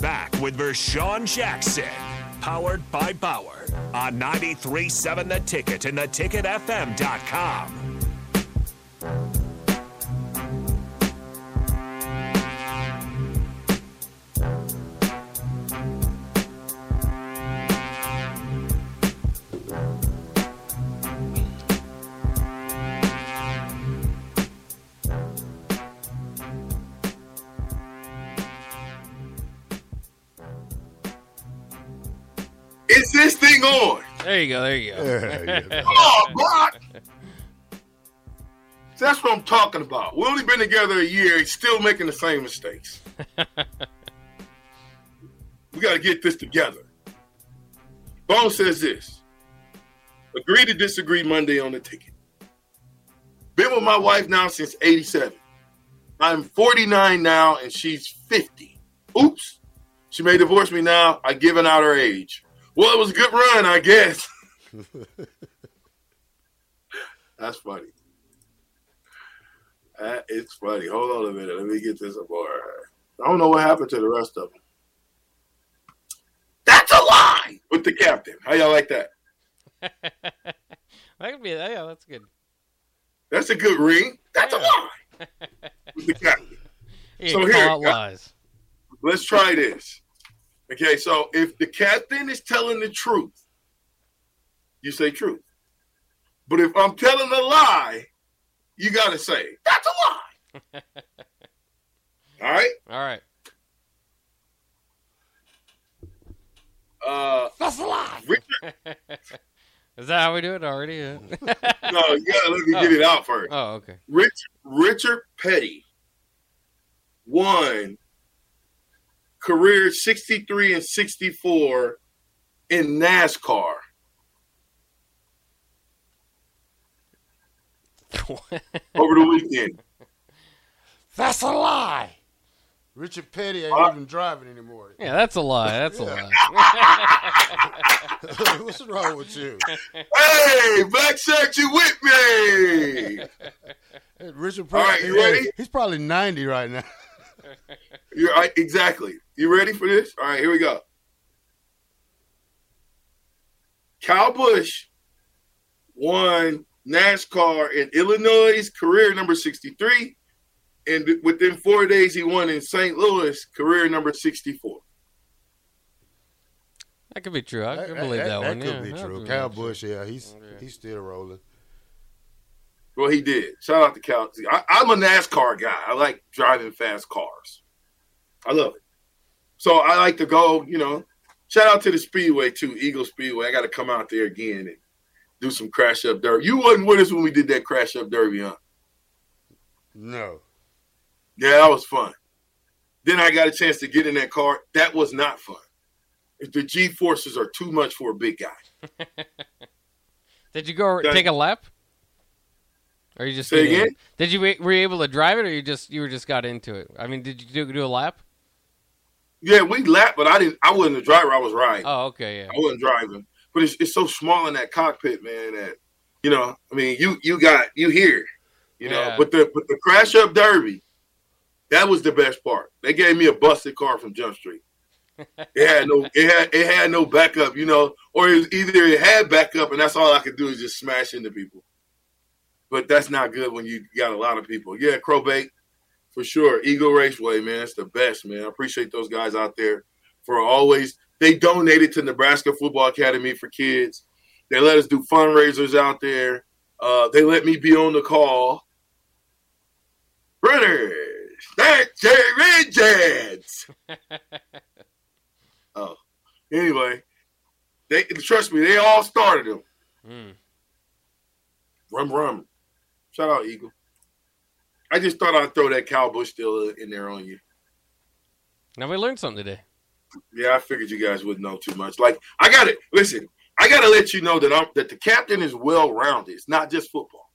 back with Vershawn Jackson. Powered by Bauer on 93.7 The Ticket and theticketfm.com. Is this thing on? There you go. There you go. Yeah, yeah. Oh, Brock. That's what I'm talking about. We've only been together a year, he's still making the same mistakes. we got to get this together. Bone says this agree to disagree Monday on the ticket. Been with my wife now since 87. I'm 49 now and she's 50. Oops. She may divorce me now. I given out her age. Well, it was a good run, I guess. That's funny. That is funny. Hold on a minute. Let me get this up. All right. I don't know what happened to the rest of them. That's a lie with the captain. How y'all like that? that could be. Yeah, that's good. That's a good ring. That's a lie with the captain. You So here, lies. Let's try this. Okay, so if the captain is telling the truth, you say truth. But if I'm telling a lie, you got to say, that's a lie. All right? All right. Uh, That's a lie. Richard, Is that how we do it already? No, you got to let me get it out first. oh, okay. Rich, Richard Petty won career 63 and 64 in NASCAR. over the weekend. That's a lie. Richard Petty ain't Uh, even driving anymore. Yeah, that's a lie. That's a lie. What's wrong with you? Hey, Black Shirt, you with me? Richard All Petty. right, you ready? He's probably 90 right now. You're right, exactly. You ready for this? All right, here we go. Kyle Busch won NASCAR in Illinois, career number 63. And within four days, he won in St. Louis, career number 64. That could be true. I can believe that, one. That could yeah, be true. could Kyle true. Busch, yeah, he's Okay. he's still rolling. Well, he did. Shout out to Cal. I, I'm a NASCAR guy. I like driving fast cars. I love it. So I like to go, you know, shout out to the Speedway too, Eagle Speedway. I got to come out there again and do some crash up derby. You wasn't with us when we did that crash up derby, huh? No. Yeah, that was fun. Then I got a chance to get in that car. That was not fun. The G forces are too much for a big guy. Did you go Okay. take a lap? Or you just Say again? Did you were you able to drive it, or you just you were just got into it? I mean, did you do, do a lap? Yeah, we lapped, but I didn't. I wasn't the driver. I was riding. Oh, okay, yeah. I wasn't driving, but it's, it's so small in that cockpit, man. That you know, I mean, you you got you here, you know. But the but the crash up derby, that was the best part. They gave me a busted car from Jump Street. It had no it had it had no backup, you know, or it either it had backup and that's all I could do is just smash into people. But that's not good when you got a lot of people. Yeah, Crowbait, for sure. Eagle Raceway, man, it's the best, man. I appreciate those guys out there for always. They donated to Nebraska Football Academy for kids. They let us do fundraisers out there. Uh, they let me be on the call. Runners, that's Jets. oh, anyway, they trust me. They all started them. Mm. Rum rum. Shout out Eagle. I just thought I'd throw that Cal Busch still in there on you. Now we learned something today. Yeah, I figured you guys wouldn't know too much. Like I got to listen. I got to let you know that I'm that the captain is well rounded. It's not just football.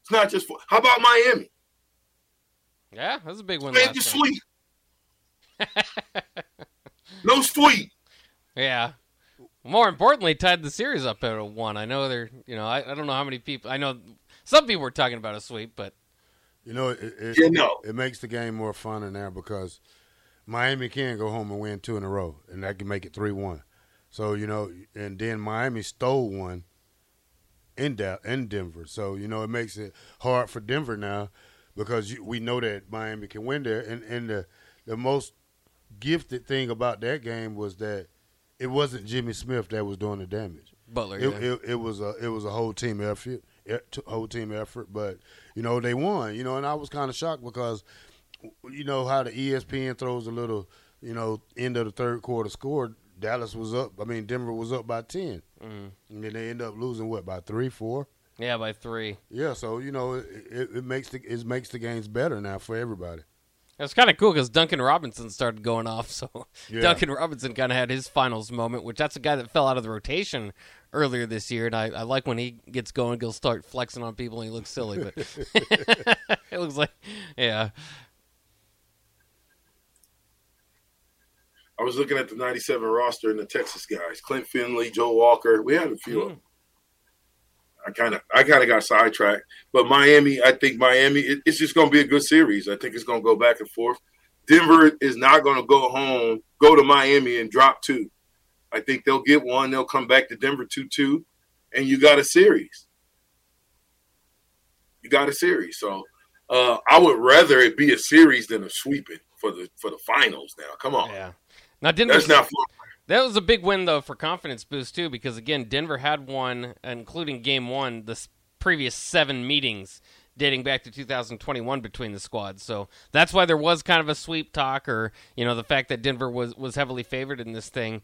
It's not just. Fo- How about Miami? Yeah, that's a big one. Just sweet. no sweet. Yeah. More importantly, tied the series up at a one. I know they're, you know, I, I don't know how many people. I know some people were talking about a sweep, but You know, it, it, You know. it makes the game more fun in there because Miami can go home and win two in a row, and that can make it three one. So you know, and then Miami stole one in da- in Denver. So you know, it makes it hard for Denver now because you, we know that Miami can win there. And and the the most gifted thing about that game was that it wasn't Jimmy Smith that was doing the damage. Butler. It, yeah. it, it was a it was a whole team effort, t- whole team effort. But you know they won. You know, and I was kind of shocked because you know how the ESPN throws a little you know end of the third quarter score. Dallas was up. I mean Denver was up by ten, Mhm. and then they end up losing what by three, four. yeah, by three. Yeah, so you know it, it, it makes the it makes the games better now for everybody. It was kind of cool because Duncan Robinson started going off. So Yeah. Duncan Robinson kind of had his finals moment, which that's a guy that fell out of the rotation earlier this year. And I, I like when he gets going, he'll start flexing on people and he looks silly. But it looks like, yeah. I was looking at the 97 roster and the Texas guys, Clint Finley, Joe Walker. We had a few hmm. of them. I kind of I kind of got sidetracked, but Miami, I think Miami, it, it's just going to be a good series. I think it's going to go back and forth. Denver is not going to go home, go to Miami and drop two. I think they'll get one. They'll come back to Denver two two, and you got a series. You got a series. So uh, I would rather it be a series than a sweeping for the for the finals. Now, come on, Yeah. Now, Denver, that's not fun. That was a big win though for confidence boost too, because again, Denver had won, including Game One, the previous seven meetings dating back to 2021 between the squads. So that's why there was kind of a sweep talk, or you know, the fact that Denver was was heavily favored in this thing.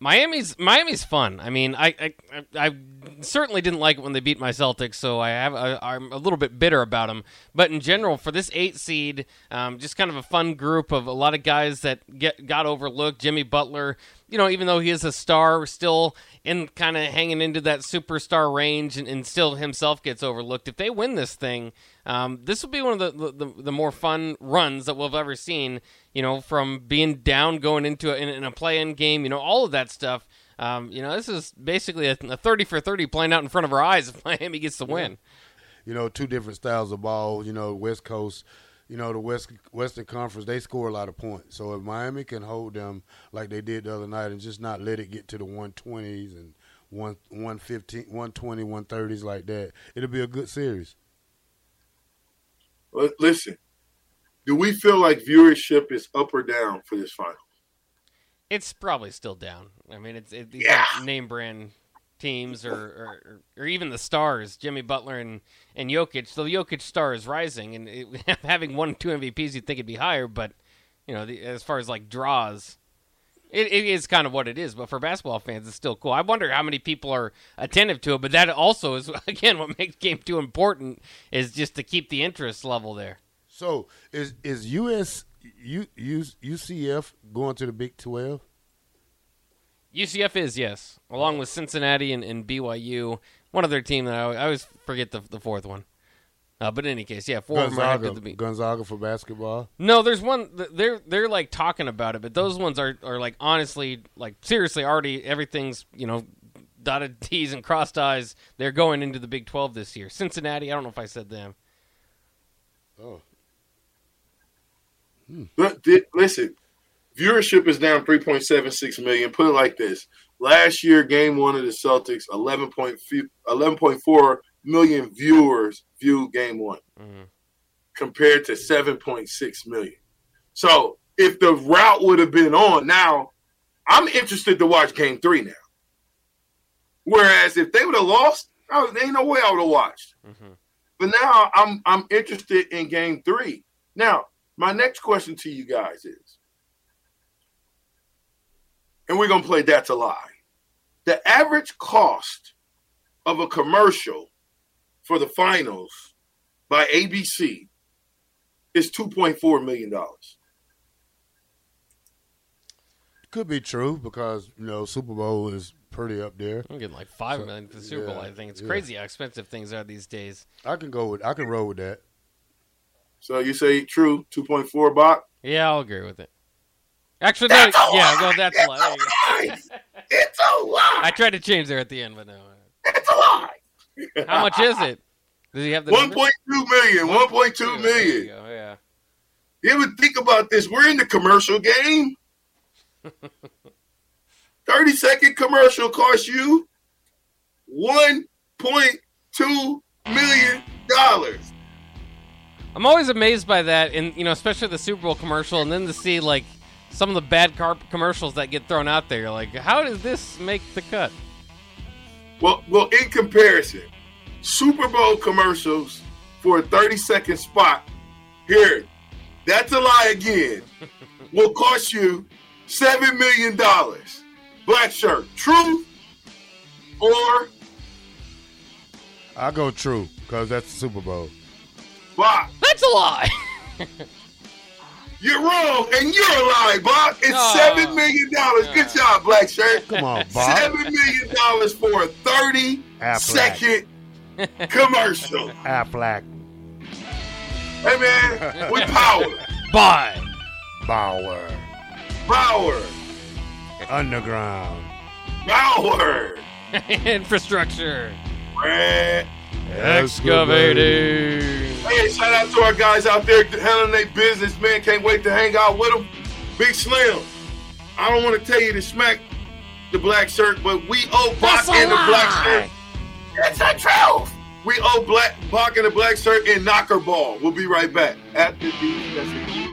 Miami's Miami's fun. I mean, I, I I certainly didn't like it when they beat my Celtics, so I have I'm a little bit bitter about them. But in general, for this eight seed, um, just kind of a fun group of a lot of guys that get got overlooked. Jimmy Butler, you know, even though he is a star, still in kind of hanging into that superstar range, and, and still himself gets overlooked. If they win this thing, um, this will be one of the, the the more fun runs that we've ever seen. You know, from being down going into a, in, in a play-in game, you know, all of that stuff. Um, you know, this is basically a, a thirty for thirty playing out in front of our eyes if Miami gets the win. You know, two different styles of ball. You know, West Coast. You know, the West Western Conference they score a lot of points. So if Miami can hold them like they did the other night and just not let it get to the 120s and one 115, 120, 130s like that, it'll be a good series. Listen, do we feel like viewership is up or down for this final? It's probably still down. I mean, it's it, these Yeah. aren't name brand teams or, or or even the stars, Jimmy Butler and and Jokic. So the Jokic star is rising, and it, having one two MVPs, you'd think it'd be higher, but you know, the, as far as like draws. It, it is kind of what it is, but for basketball fans, it's still cool. I wonder how many people are attentive to it, but that also is again what makes game two important is just to keep the interest level there. So is is US U, U, UCF going to the Big 12? UCF is yes, along with Cincinnati and, and BYU. One other team that I, I always forget the the fourth one. Uh, but in any case, yeah, four of them are Gonzaga, to be. Gonzaga for basketball. No, there's one. They're they're like talking about it, but those ones are are like honestly, like seriously, already everything's you know dotted T's and crossed I's. They're going into the Big Twelve this year. Cincinnati, I don't know if I said them. Oh, Look, di- Listen, viewership is down 3.76 million. Put it like this: last year, Game One of the Celtics, 11.4 million viewers viewed Game One, Mhm. compared to 7.6 million. So, if the route would have been on, now I'm interested to watch Game Three now. Whereas if they would have lost, I, there ain't no way I would have watched. Mhm. But now I'm I'm interested in game three. Now, my next question to you guys is, and we're gonna play that's a lie. The average cost of a commercial for the finals by ABC is two point four million dollars. could be true because you know Super Bowl is pretty up there. I'm getting like five So, million for the Super Bowl. yeah, I think it's yeah. crazy how expensive things are these days. I can go with I can roll with that. So you say true, two point four bot? Yeah, I'll agree with it. Actually, no, That's a yeah, lie! go. That's a lie. There you go. It's a lie. I tried to change there at the end, but no. It's a lie. How much is it? Does he have the One number? point two million. One point two oh, There you go, Yeah. You ever think about this? We're in the commercial game. 30 second commercial costs you $1.2 million. I'm always amazed by that, and you know, especially the Super Bowl commercial, and then to see like some of the bad car commercials that get thrown out there. You're like, how does this make the cut? Well, well, in comparison, Super Bowl commercials for a 30 second spot here, that's a lie again, will cost you $7 million. Black shirt, true or I go true because that's the Super Bowl. Bob? That's a lie. You're wrong, and you're a lie, Bob. It's Oh. $7 million. Good job, Black shirt. Come on, Bob. $7 million for a thirty-second commercial. Affleck, Hey, man, with power. Bye. Bauer, Power. Underground, Power. Infrastructure. Man. Excavating. Hey, shout out to our guys out there handling their business, man. Can't wait to hang out with them. Big Slim. I don't want to tell you to smack the black shirt, but we owe Bach That's a and the black shirt. That's the truth. We owe Black Bach and the black shirt and Knocker Ball. We'll be right back after these messages.